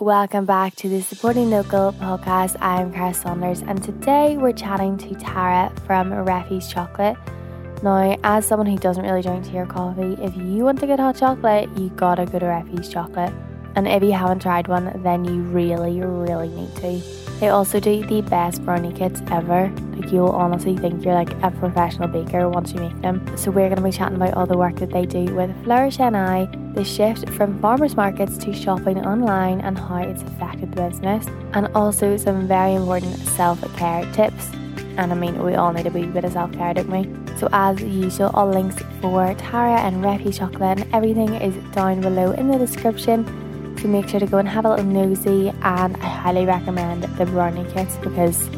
welcome back to the Supporting Local podcast. I'm Cara Saunders, and today we're chatting to Tara from Refuge Chocolate. Now, as someone who doesn't really drink tea or coffee, if you want to get hot chocolate, you gotta go to Refuge Chocolate. And if you haven't tried one, then you really, really need to. They also do the best brownie kits ever. Like you'll honestly think you're like a professional baker once you make them. So we're gonna be chatting about all the work that they do with Flourish NI, the shift from farmers markets to shopping online and how it's affected the business, and also some very important self-care tips. And I mean we all need a wee bit of self-care, don't we? So as usual, all links for Tara and Refuge Chocolate and everything is down below in the description. So make sure to go and have a little nosy and I highly recommend the brownie kits because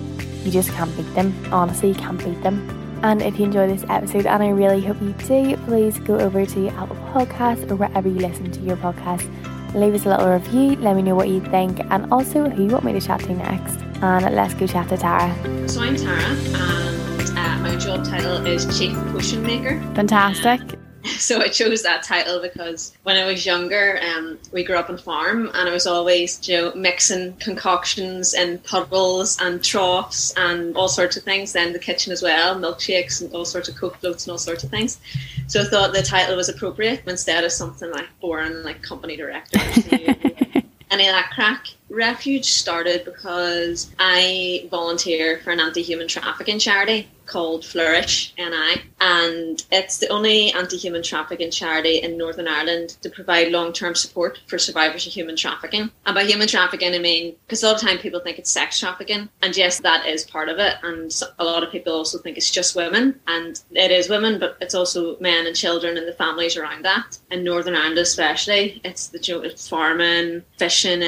you just can't beat them. Honestly, you can't beat them. And if you enjoy this episode, and I really hope you do, please go over to Apple Podcasts or wherever you listen to your podcast. Leave us a little review, let me know what you think, and also who you want me to chat to next. And let's go chat to Tara. So I'm Tara, and uh, my job title is Chief Potion Maker. Fantastic. so I chose that title because when I was younger, um, we grew up on a farm, and I was always, you know, mixing concoctions and puddles and troughs and all sorts of things. Then the kitchen as well, milkshakes and all sorts of coke floats and all sorts of things. So I thought the title was appropriate instead of something like boring, like company director. Any of that crack. Refuge started because I volunteer for an anti-human trafficking charity called Flourish NI, and it's the only anti-human trafficking charity in Northern Ireland to provide long-term support for survivors of human trafficking. And by human trafficking, I mean because a lot of time people think it's sex trafficking, and yes, that is part of it. And a lot of people also think it's just women, and it is women, but it's also men and children and the families around that. In Northern Ireland, especially, it's the it's farming, fishing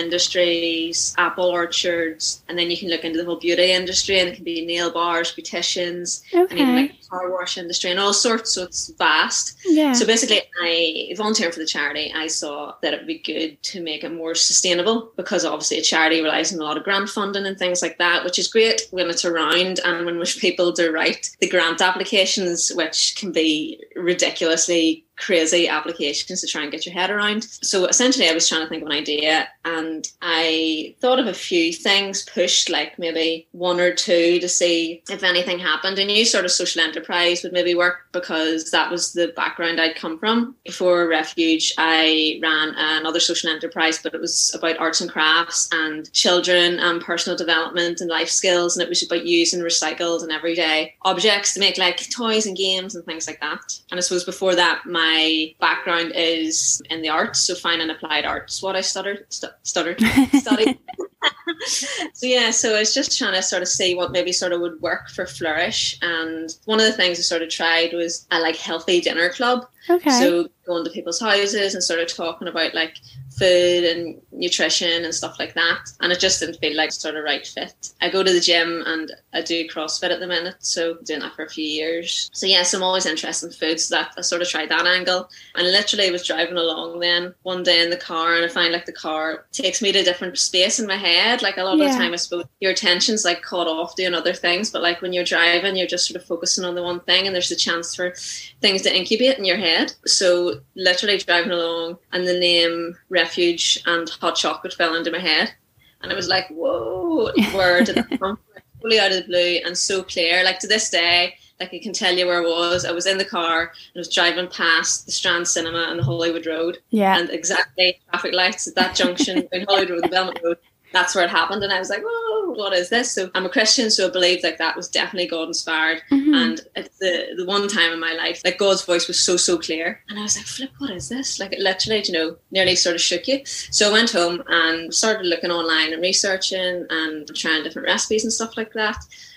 industries, apple orchards, and then you can look into the whole beauty industry, and it can be nail bars, beauticians Okay. and even like car wash industry and all sorts. So it's vast. Yeah. So basically, I volunteering for the charity. I saw that it would be good to make it more sustainable because obviously a charity relies on a lot of grant funding and things like that, which is great when it's around and when people do write the grant applications, which can be ridiculously crazy applications to try and get your head around. So essentially, I was trying to think of an idea and I thought of a few things, pushed like maybe one or two to see if anything happened. A new sort of social enterprise would maybe work because that was the background I'd come from. Before Refuge, I ran another social enterprise, but it was about arts and crafts and children and personal development and life skills. And it was about using recycled and everyday objects to make like toys and games and things like that. And I suppose before that, my background is in the arts, so fine and applied arts. What I stuttered, stu- stuttered, studied. so yeah, so I was just trying to sort of see what maybe sort of would work for Flourish. And one of the things I sort of tried was a like healthy dinner club. Okay. So going to people's houses and sort of talking about like food and nutrition and stuff like that. And it just didn't feel like sort of right fit. I go to the gym and I do CrossFit at the minute, so doing that for a few years. So yes, I'm always interested in food, so that I sort of tried that angle. And literally was driving along then one day in the car and I find like the car takes me to a different space in my head. Like a lot of the time I suppose your attention's like caught off doing other things, but like when you're driving you're just sort of focusing on the one thing and there's a chance for things to incubate in your head. So literally driving along and the name refuge and hot chocolate fell into my head. And I was like, whoa, where did that come from? Totally out of the blue and so clear. Like to this day, like I can tell you where I was. I was in the car and I was driving past the Strand Cinema and the Holywood Road Yeah. and exactly traffic lights at that junction in Holywood Road and Belmont Road. That's where it happened, and I was like, "Oh, what is this?" So I'm a Christian, so I believe like that was definitely God inspired. Mhm. And it's the the one time in my life, like God's voice was so so clear, and I was like, "Flip, what is this?" Like it literally, you know, nearly sort of shook you. So I went home and started looking online and researching and trying different recipes and stuff like that.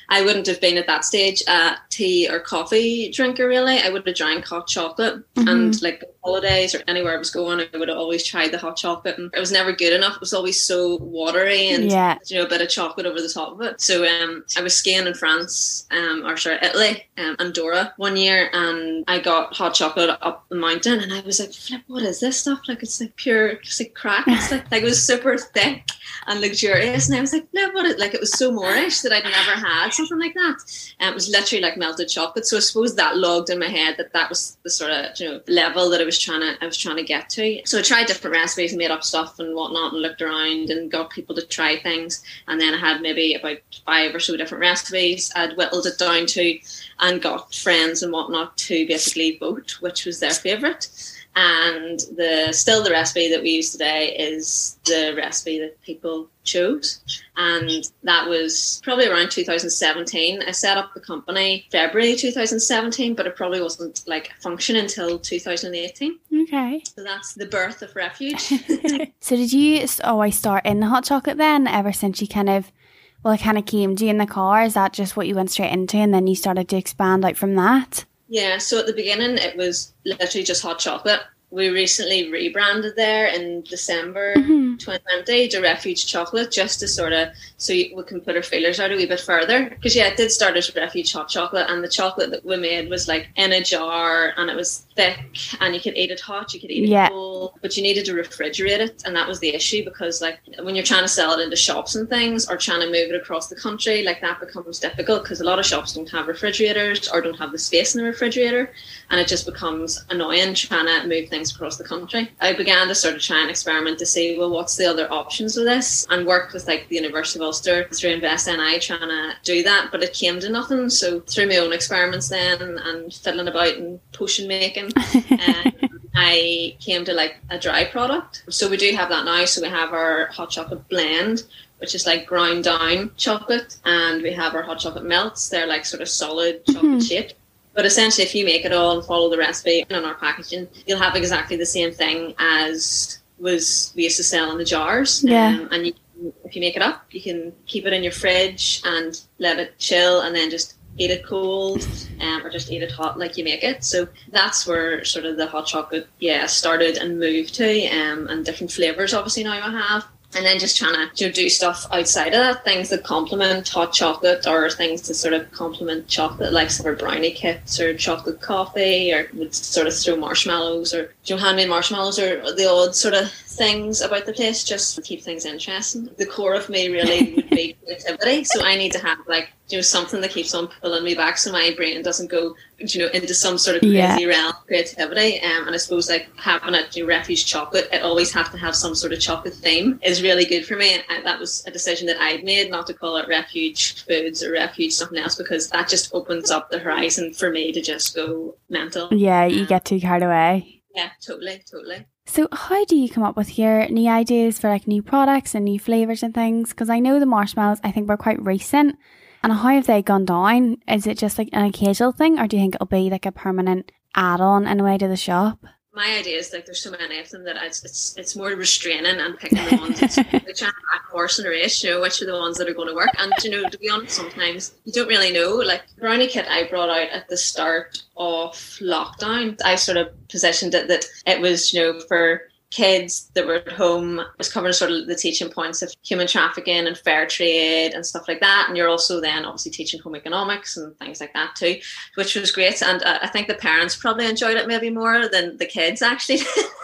I wouldn't have been at that stage a tea or coffee drinker really. I would have drank hot chocolate Mhm. and like holidays or anywhere I was going, I would have always tried the hot chocolate and it was never good enough. It was always so watery and Yeah. you know a bit of chocolate over the top of it. So um, I was skiing in France, um, or sorry, Italy, um, Andorra one year, and I got hot chocolate up the mountain, and I was like, "Flip, what is this stuff? Like it's like pure, it's like crack. It's like like it was super thick." and luxurious. And I was like, no, what it like it was so moreish that I'd never had something like that. And it was literally like melted chocolate. So I suppose that logged in my head that that was the sort of you know level that I was trying to I was trying to get to. So I tried different recipes made up stuff and whatnot and looked around and got people to try things. And then I had maybe about five or so different recipes. I'd whittled it down to and got friends and whatnot to basically vote which was their favorite and the still the recipe that we use today is the recipe that people chose. And that was probably around 2017 i set up the company february 2017 but it probably wasn't like function until 2018 okay. So that's the birth of refuge. So did you always oh, start in the hot chocolate then ever since you kind of well it kind of came to you in the car? Is that just what you went straight into and then you started to expand out from that yeah, so at the beginning it was literally just hot chocolate. We recently rebranded there in December mm-hmm. 2020 to Refuge Chocolate just to sort of so we can put our feelers out a wee bit further. Because yeah, it did start as Refuge Hot Chocolate, and the chocolate that we made was like in a jar, and it was thick, and you could eat it hot, you could eat it yeah. cold, but you needed to refrigerate it, and that was the issue because like when you're trying to sell it into shops and things, or trying to move it across the country, like that becomes difficult because a lot of shops don't have refrigerators or don't have the space in the refrigerator, and it just becomes annoying trying to move things across the country. I began to sort of try and experiment to see well what's the other options with this, and worked with like the University of Ulster through Invest NI trying to do that, but it came to nothing. So through my own experiments then and fiddling about and potion making, um, I came to like a dry product. So we do have that now. So we have our hot chocolate blend, which is like ground down chocolate, and we have our hot chocolate melts. They're like sort of solid chocolate mm-hmm. shaped. But essentially, if you make it all and follow the recipe on our packaging, you'll have exactly the same thing as was we used to sell in the jars. Yeah. Um, and you if you make it up, you can keep it in your fridge and let it chill, and then just eat it cold, um, or just eat it hot like you make it. So that's where sort of the hot chocolate, yeah, started and moved to, um, and different flavors. Obviously now I have and then just trying to do stuff outside of that, things that complement hot chocolate or things to sort of complement chocolate, like some of brownie kits or chocolate coffee, or would sort of throw marshmallows or you know, handmade marshmallows or the odd sort of things about the place? Just to keep things interesting. The core of me really would be creativity, so I need to have like you know something that keeps on pulling me back so my brain doesn't go you know into some sort of crazy yeah. realm of creativity. Um, and I suppose like having a you know, refuge chocolate it always have to have some sort of chocolate theme is really good for me. And I, that was a decision that I'd made not to call it refuge foods or refuge something else because that just opens up the horizon for me to just go mental. Yeah you um, get too carried away yeah totally totally so, how do you come up with your new ideas for like new products and new flavors and things? Because I know the marshmallows, I think, were quite recent. And how have they gone down? Is it just like an occasional thing, or do you think it'll be like a permanent add on in a way to the shop? My idea is like there's so many of them that it's it's, it's more restraining and picking the ones that's trying to back horse and race, you know, which are the ones that are going to work. And you know, to be honest, sometimes you don't really know. Like brownie kit I brought out at the start of lockdown, I sort of positioned it that it was, you know, for kids that were at home was covering sort of the teaching points of human trafficking and fair trade and stuff like that. And you're also then obviously teaching home economics and things like that too which was great. And uh, i think the parents probably enjoyed it maybe more than the kids actually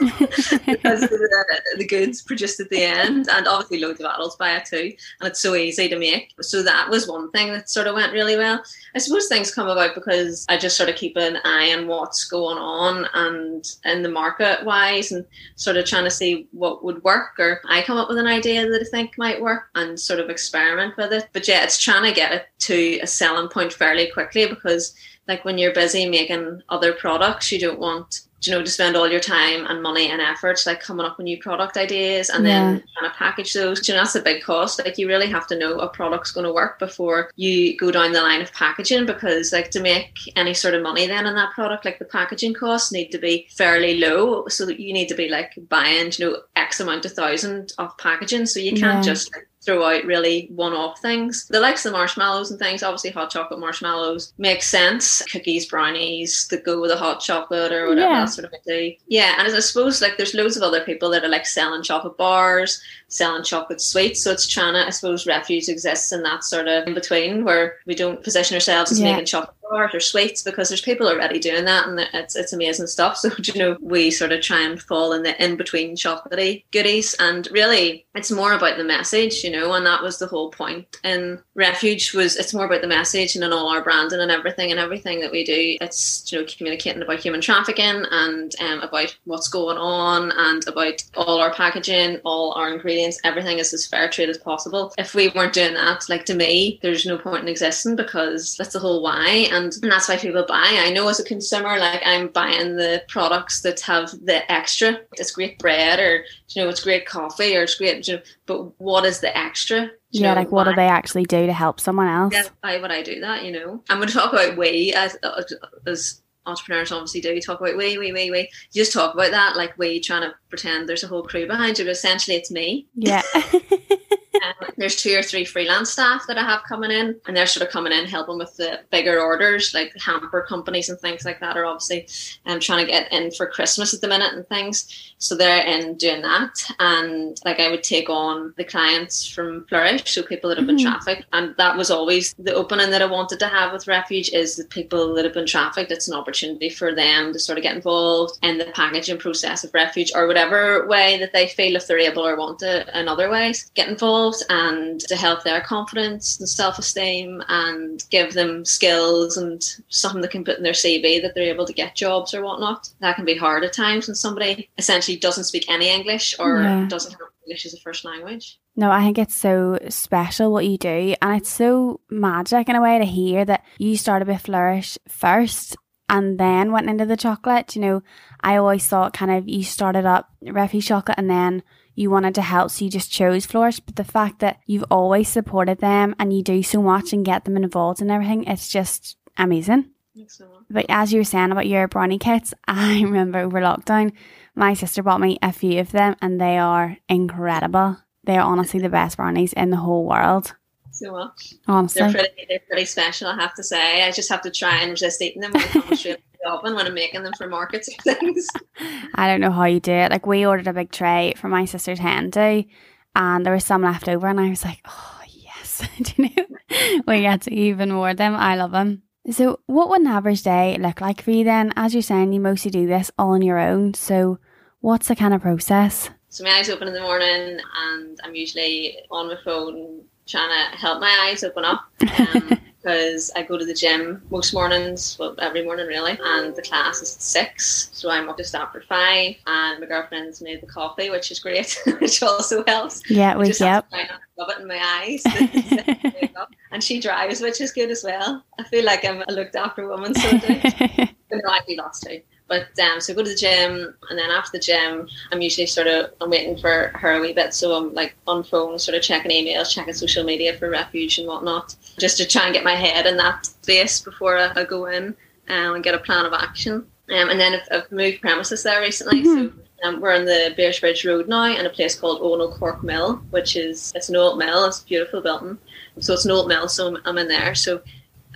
because the, the goods produced at the end and obviously loads of adults buy it too. And it's so easy to make. So that was one thing that sort of went really well. I suppose things come about because i just sort of keep an eye on what's going on and in the market wise and sort of of trying to see what would work, or I come up with an idea that I think might work and sort of experiment with it. But yeah, it's trying to get it to a selling point fairly quickly because, like, when you're busy making other products, you don't want you know, to spend all your time and money and effort like coming up with new product ideas and yeah. then trying to package those. You know, that's a big cost. Like you really have to know a product's going to work before you go down the line of packaging because like to make any sort of money then in that product, like the packaging costs need to be fairly low. So that you need to be like buying, you know, X amount of thousand of packaging. So you can't yeah. just like throw out really one-off things. The likes of the marshmallows and things, obviously hot chocolate marshmallows make sense. Cookies, brownies that go with a hot chocolate or whatever yeah. that sort of thing. Yeah, and I suppose like there's loads of other people that are like selling chocolate bars, selling chocolate sweets. So it's trying to, I suppose, refuge exists in that sort of in between where we don't position ourselves as yeah. making chocolate or sweets because there's people already doing that and it's it's amazing stuff. So you know we sort of try and fall in the in between chocolatey goodies and really it's more about the message, you know, and that was the whole point. In Refuge was it's more about the message and in all our branding and everything and everything that we do. It's you know communicating about human trafficking and um, about what's going on and about all our packaging, all our ingredients, everything is as fair trade as possible. If we weren't doing that, like to me, there's no point in existing because that's the whole why and, and that's why people buy. I know as a consumer, like I'm buying the products that have the extra. It's great bread or you know it's great coffee or it's great, you know, but what is the extra? yeah, know, like what why? do they actually do to help someone else? Yeah, why would I do that? You know, I'm going to talk about we as as entrepreneurs obviously do talk about we, we, we, we. You just talk about that like we trying to pretend there's a whole crew behind you, but essentially it's me. Yeah. um, there's two or three freelance staff that I have coming in, and they're sort of coming in helping with the bigger orders, like hamper companies and things like that are obviously um, trying to get in for Christmas at the minute and things. So they're in doing that, and like I would take on the clients from Flourish, so people that have been mm-hmm. trafficked, and that was always the opening that I wanted to have with Refuge is the people that have been trafficked. It's an opportunity for them to sort of get involved in the packaging process of Refuge or whatever way that they feel if they're able or want to in other ways get involved and to help their confidence and self-esteem and give them skills and something they can put in their CV that they're able to get jobs or whatnot. That can be hard at times when somebody essentially doesn't speak any English or yeah. doesn't have English as a first language. No, I think it's so special what you do, and it's so magic in a way to hear that you started with Flourish first and then went into the chocolate. You know, I always thought kind of you started up Refuge Chocolate and then you wanted to help, so you just chose Flourish. But the fact that you've always supported them and you do so much and get them involved and everything, it's just amazing. But as you were saying about your brownie kits, I remember over lockdown, my sister bought me a few of them and they are incredible. They are honestly the best brownies in the whole world. So much. Honestly. They're pretty, they're pretty special, I have to say. I just have to try and resist eating them when when I'm making them for markets and things. I don't know how you do it. Like we ordered a big tray for my sister's hen day and there was some left over and I was like, oh yes. do you know? we get to even more of them. I love them. So what would an average day look like for you then? As you're saying, you mostly do this all on your own. So what's the kind of process? So my eyes open in the morning and I'm usually on my phone trying to help my eyes open up. Um, because I go to the gym most mornings, well, every morning really, and the class is at six, so I'm up just after five, and my girlfriend's made the coffee, which is great, which also helps. Yeah, we yep. Rub it in my eyes, and she drives, which is good as well. I feel like I'm a looked after woman, so I do. no, I'd be lost too. But um, so I go to the gym, and then after the gym, I'm usually sort of I'm waiting for her a wee bit, so I'm like on phone, sort of checking emails, checking social media for refuge and whatnot, just to try and get my head in that space before I, I go in um, and get a plan of action. Um, and then I've, I've, moved premises there recently, mm-hmm. so um, we're on the Beersbridge Road now in a place called Ono Cork Mill, which is it's an old mill. It's a beautiful building, so it's an old mill. So I'm, I'm in there. So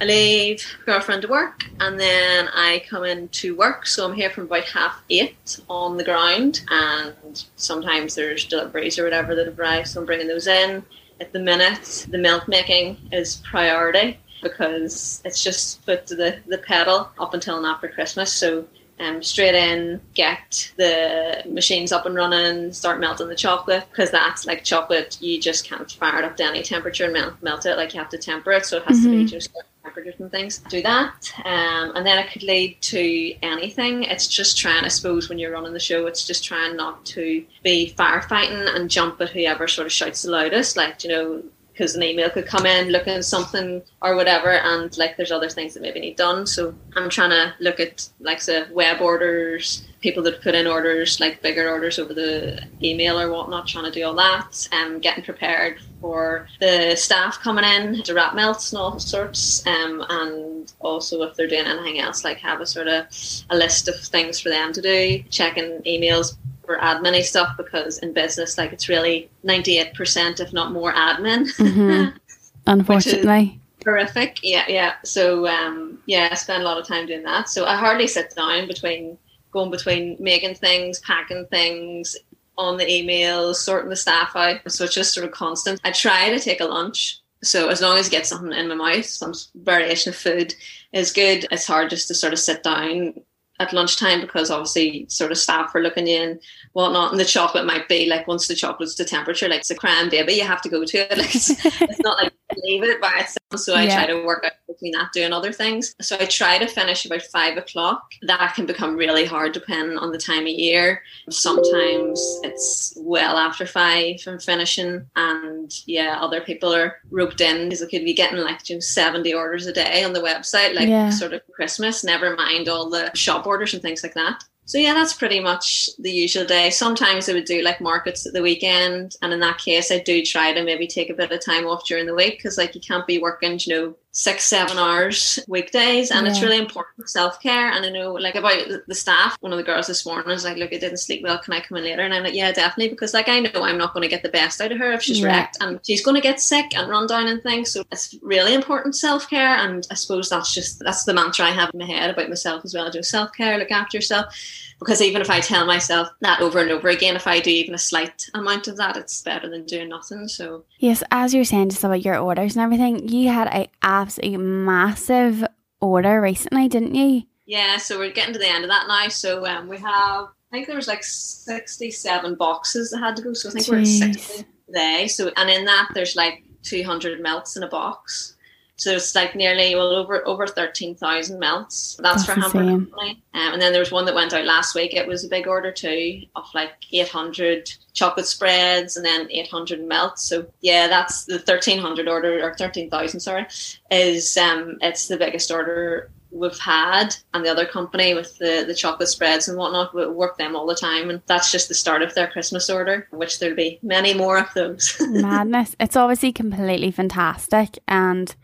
I leave girlfriend to work and then I come in to work. So I'm here from about half eight on the ground and sometimes there's deliveries or whatever that have arrived. So I'm bringing those in. At the minute, the milk making is priority because it's just put to the, the pedal up until and after Christmas. So um, straight in, get the machines up and running, start melting the chocolate because that's like chocolate. You just can't fire it up to any temperature and melt, melt it. Like you have to temper it, so it has mm-hmm. to be mm-hmm. just temperatures and things. Do that, um, and then it could lead to anything. It's just trying, I suppose, when you're running the show, it's just trying not to be firefighting and jump at whoever sort of shouts the loudest. Like you know, because an email could come in looking at something or whatever and like there's other things that maybe need done. So i'm trying to look at like the web orders people that put in orders like bigger orders over the email or whatnot trying to do all that and um, getting prepared for the staff coming in to wrap melts and all sorts um, and also if they're doing anything else like have a sort of a list of things for them to do checking emails for admin stuff because in business, like it's really 98%, if not more admin. Mm-hmm. Unfortunately. horrific. Yeah, yeah. So, um, yeah, I spend a lot of time doing that. So I hardly sit down between going between making things, packing things, on the emails, sorting the staff out. So it's just sort of constant. I try to take a lunch So as long as I get something in my mouth, some variation of food is good. It's hard just to sort of sit down at lunchtime because obviously sort of staff are looking in whatnot and the chocolate might be like once the chocolate's to temperature like it's a crying baby you have to go to it. Like it's, it's not like leave it by itself so I yeah. try to work out between that doing other things. So I try to finish about five o'clock. That can become really hard depending on the time of year. Sometimes it's well after five I'm finishing and yeah other people are roped in. Because it could be getting like you 70 orders a day on the website like yeah. sort of Christmas never mind all the shop orders and things like that so yeah, that's pretty much the usual day. Sometimes I would do like markets at the weekend, and in that case, I do try to maybe take a bit of time off during the week because like you can't be working, you know, six seven hours weekdays and yeah. it's really important self-care. And i know like about the staff one of the girls this morning was like look i didn't sleep well. Can i come in later? And i'm like yeah definitely because like i know i'm not going to get the best out of her if she's yeah. wrecked and she's going to get sick and run down and things. So it's really important self-care and i suppose that's just that's the mantra i have in my head about myself as well. Do self-care look after yourself because even if I tell myself that over and over again, if I do even a slight amount of that, it's better than doing nothing. So yes, as you're saying just about your orders and everything, you had a absolutely massive order recently, didn't you? Yeah, so we're getting to the end of that now. So um, we have, I think there was like sixty-seven boxes that had to go. So I think Jeez. we're at sixty today. So and in that there's like two hundred melts in a box. So it's like nearly well over over thirteen thousand melts. That's, That's for Hamper Company. Um, and then there was one that went out last week. It was a big order too of like eight hundred chocolate spreads and then eight hundred melts. So yeah, that's the thirteen hundred order or thirteen thousand. Sorry, is um it's the biggest order we've had and the other company with the, the chocolate spreads and whatnot we work them all the time and that's just the start of their christmas order which there'll be many more of those madness it's obviously completely fantastic and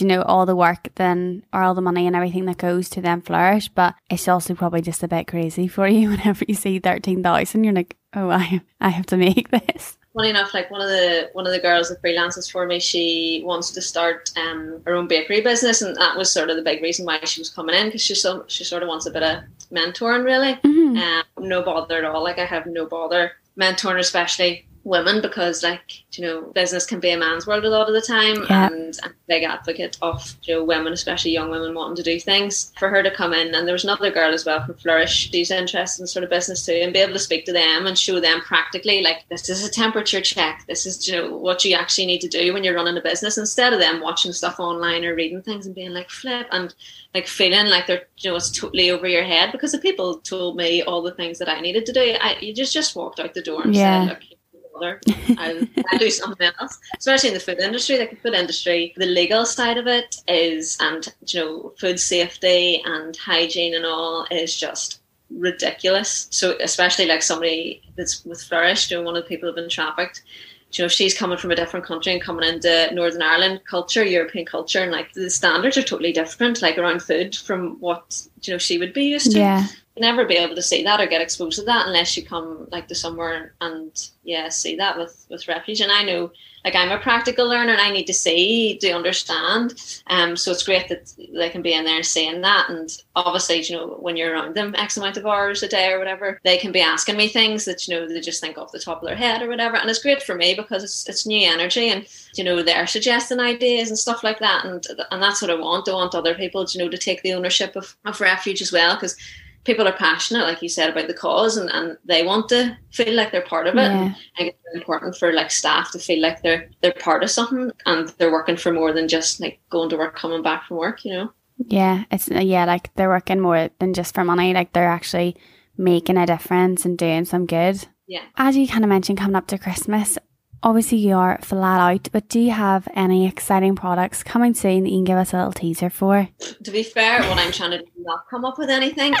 you know all the work then or all the money and everything that goes to them flourish but it's also probably just a bit crazy for you whenever you see 13,000 you're like oh I, I have to make this. Funny enough like one of the one of the girls that freelances for me she wants to start um, her own bakery business and that was sort of the big reason why she was coming in because she so she sort of wants a bit of mentoring really. Mm-hmm. um, no bother at all. Like I have no bother mentoring especially women because like you know business can be a man's world a lot of the time yeah. and I'm a big advocate of you know women especially young women wanting to do things for her to come in and there was another girl as well from flourish she's interested in sort of business too and be able to speak to them and show them practically like this is a temperature check this is you know what you actually need to do when you're running a business instead of them watching stuff online or reading things and being like flip and like feeling like they're you know it's totally over your head because the people told me all the things that I needed to do I you just just walked out the door and yeah. said look I, I do something else, especially in the food industry. Like the food industry, the legal side of it is, and you know, food safety and hygiene and all is just ridiculous. So especially like somebody that's with Flourish, you know, one of the people who've been trafficked. You know, she's coming from a different country and coming into Northern Ireland culture, European culture, and like the standards are totally different, like around food from what you know she would be used to. Yeah never be able to see that or get exposed to that unless you come like to somewhere and yeah see that with with refuge. And i know like i'm a practical learner and i need to see to understand. Um so it's great that they can be in there and saying that. And obviously you know when you're around them x amount of hours a day or whatever they can be asking me things that you know they just think off the top of their head or whatever. And it's great for me because it's, it's new energy and you know they're suggesting ideas and stuff like that. And and that's what i want. I want other people you know to take the ownership of, of refuge as well because people are passionate, like you said, about the cause and, and they want to feel like they're part of it. Yeah. And I think it's important for like staff to feel like they're they're part of something and they're working for more than just like going to work, coming back from work, you know? Yeah, it's uh, yeah, like they're working more than just for money. Like they're actually making a difference and doing some good. Yeah. As you kind of mentioned coming up to Christmas, obviously you are flat out, but do you have any exciting products coming soon that you can give us a little teaser for? To be fair, what I'm trying to do is not come up with anything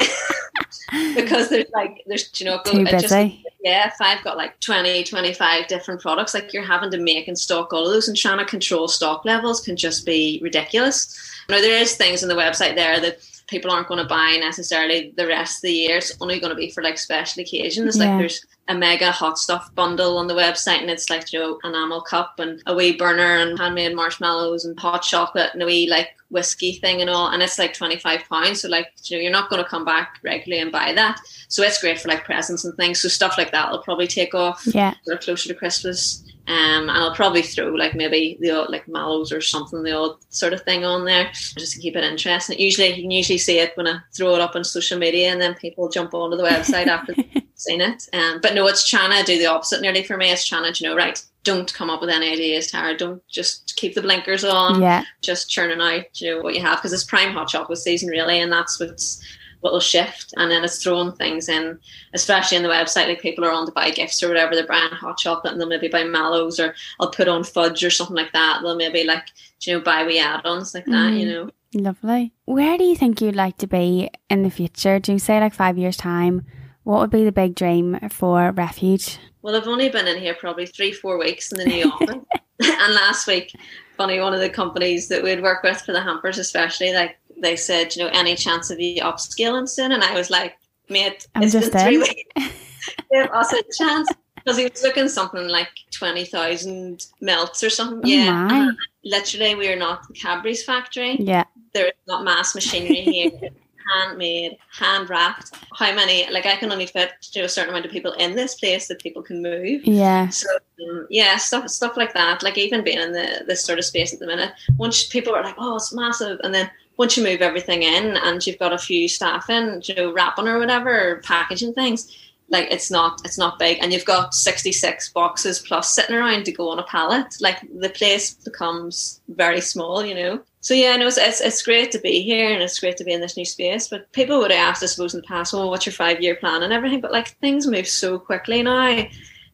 because there's like there's you know too busy. Just, yeah, if I've got like 20, 25 different products, like you're having to make and stock all of those and trying to control stock levels can just be ridiculous. You Now there is things on the website there that people aren't going to buy necessarily the rest of the year. It's only going to be for like special occasions. Yeah. Like there's a mega hot stuff bundle on the website and it's like, you know, enamel cup and a wee burner and handmade marshmallows and hot chocolate and a wee like whiskey thing and all. And it's like 25 pounds. So like, you know, you're not going to come back regularly and buy that. So it's great for like presents and things. So stuff like that will probably take off. Yeah. Closer to Christmas Um, and I'll probably throw like maybe the odd, like mallows or something, the odd sort of thing on there, just to keep it interesting. Usually, you can usually see it when I throw it up on social media, and then people jump onto the website after seen it. Um, but no, it's trying to do the opposite nearly for me. It's trying to, you know, right, don't come up with any ideas, Tara. Don't just keep the blinkers on. Yeah. Just churning out, you know, what you have because it's prime hot chocolate season, really, and that's what's what will shift. And then it's throwing things in, especially in the website. Like people are on to buy gifts or whatever. They're buying hot chocolate, and they'll maybe buy mallows, or I'll put on fudge or something like that. They'll maybe like, you know, buy wee add-ons like that. You mm. know. Lovely. Where do you think you'd like to be in the future? Do you say like five years time? What would be the big dream for Refuge? Well, I've only been in here probably three, four weeks in the new office. and last week, funny, one of the companies that we'd work with for the hampers, especially, like they said, you know, any chance of you upscaling soon? And I was like, mate, I'm it's just been three weeks. Give us a chance. Because he was looking something like 20,000 melts or something. Oh yeah. my. Literally, we are not the Cadbury's factory. Yeah. There is not mass machinery here. handmade, hand wrapped. How many? Like I can only fit to a certain amount of people in this place that people can move. Yeah. So um, yeah, stuff stuff like that. Like even being in the this sort of space at the minute, once people are like, oh, it's massive, and then once you move everything in and you've got a few staff in, you know, wrapping or whatever, or packaging things, like it's not it's not big, and you've got sixty six boxes plus sitting around to go on a pallet. Like the place becomes very small, you know. So yeah, no, it's, it's it's great to be here and it's great to be in this new space. But people would have asked, I suppose, in the past, well, what's your five year plan and everything? But like things move so quickly now.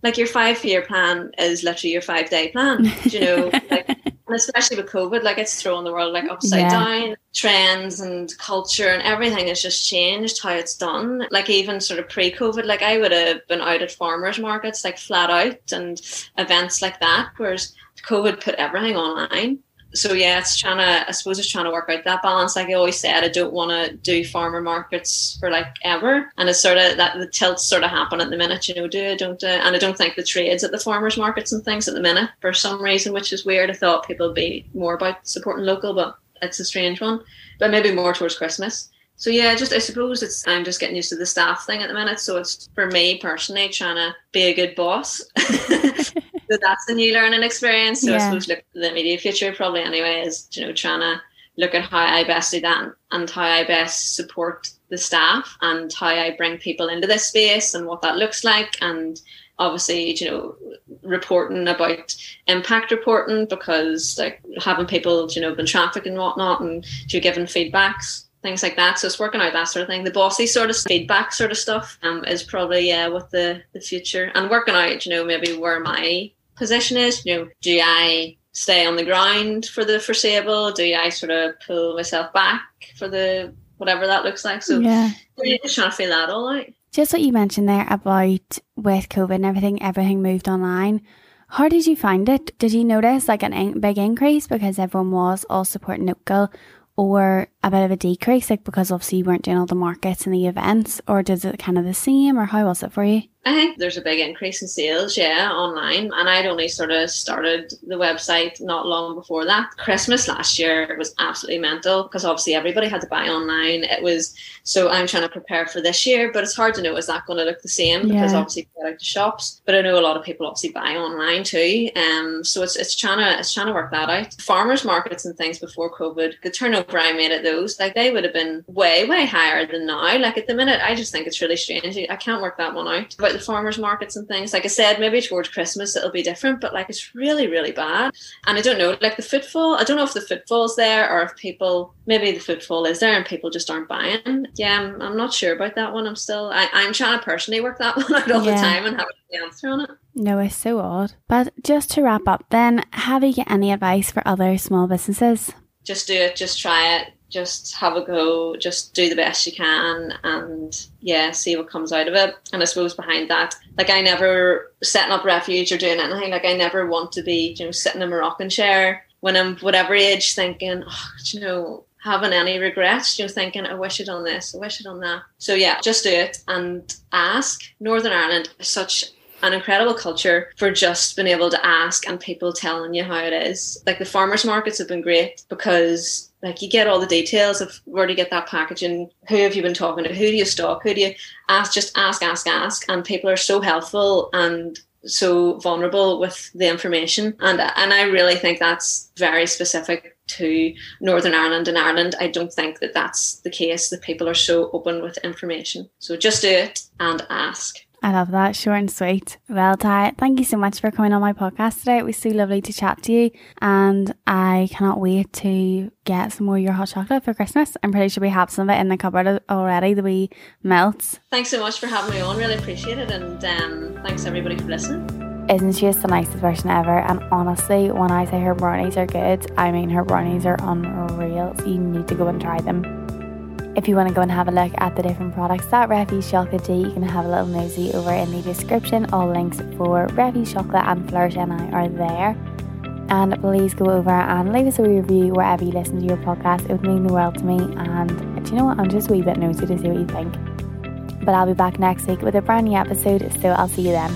Like your five year plan is literally your five day plan. You know, like, and especially with COVID, like it's thrown the world like upside Yeah. down. Trends and culture and everything has just changed how it's done. Like even sort of pre COVID, like I would have been out at farmers markets like flat out and events like that, whereas COVID put everything online so yeah, it's trying to. I suppose it's trying to work out that balance. Like I always said, I don't want to do farmer markets for like ever, and it's sort of that the tilts sort of happen at the minute. You know, do I don't, uh, and I don't think the trades at the farmers markets and things at the minute for some reason, which is weird. I thought people would be more about supporting local, but it's a strange one. But maybe more towards Christmas. So yeah, just I suppose it's I'm just getting used to the staff thing at the minute. So it's for me personally trying to be a good boss. so that's a new learning experience. So Yeah. I suppose look the immediate future probably anyway is you know trying to look at how I best do that and how I best support the staff and how I bring people into this space and what that looks like and obviously you know reporting about impact reporting because like having people you know been traffic and whatnot and you giving feedbacks things like that so it's working out that sort of thing the bossy sort of feedback sort of stuff um, is probably yeah with the the future and working out you know maybe where my position is you know do I stay on the ground for the foreseeable do I sort of pull myself back for the whatever that looks like so yeah. just trying to feel that all out Just what you mentioned there about with COVID and everything, everything moved online. How did you find it? Did you notice like an in- big increase because everyone was all supporting local, or a bit of a decrease, like because obviously you weren't doing all the markets and the events, or did it kind of the same, or how was it for you? I think there's a big increase in sales, yeah, online. And I'd only sort of started the website not long before that. Christmas last year was absolutely mental because obviously everybody had to buy online. It was so I'm trying to prepare for this year, but it's hard to know is that going to look the same because Yeah. obviously get out to shops. But I know a lot of people obviously buy online too. Um, so it's it's trying to it's trying to work that out. Farmers markets and things before COVID, the turnover I made at those, like they would have been way way higher than now. Like at the minute, I just think it's really strange. I can't work that one out about the farmers markets and things. Like I said, maybe towards Christmas it'll be different, but like it's really really bad. And I don't know, like the footfall. I don't know if the footfall's there or if people maybe the footfall is there and people just aren't buying. Yeah, I'm, I'm not sure about that one. I'm still I, I'm trying to personally work that one out all Yeah. the time and have the answer on it. No, it's so odd. But just to wrap up, then, have you got any advice for other small businesses? just do it, just try it, just have a go, just do the best you can, and yeah, see what comes out of it. And I suppose behind that, like I never setting up refuge or doing anything. Like I never want to be, you know, sitting in a rocking chair when I'm whatever age, thinking, oh, you know. Having any regrets, you know, thinking, I wish I'd done this, I wish I'd done that. So, yeah, just do it and ask. Northern Ireland is such an incredible culture for just being able to ask and people telling you how it is. Like the farmers markets have been great because like you get all the details of where to get that packaging, who have you been talking to, who do you stock, who do you ask, just ask, ask, ask. And people are so helpful and so vulnerable with the information and and I really think that's very specific to Northern Ireland and Ireland I don't think that that's the case The people are so open with information so just do it and ask I love that. Short and sweet. Well, Ty, thank you so much for coming on my podcast today. It was so lovely to chat to you. And I cannot wait to get some more of your hot chocolate for Christmas. I'm pretty sure we have some of it in the cupboard already, the wee melts. Thanks so much for having me on. Really appreciate it. And um, thanks everybody for listening. Isn't she just the nicest person ever? And honestly, when I say her brownies are good, I mean her brownies are unreal. So you need to go and try them. If you want to go and have a look at the different products that Refuge Chocolate do, you can have a little nosy over in the description. All links for Refuge Chocolate and Flourish NI are there. And please go over and leave us a review wherever you listen to your podcast. It would mean the world to me. And do you know what? I'm just a wee bit nosy to see what you think. But I'll be back next week with a brand new episode, so I'll see you then.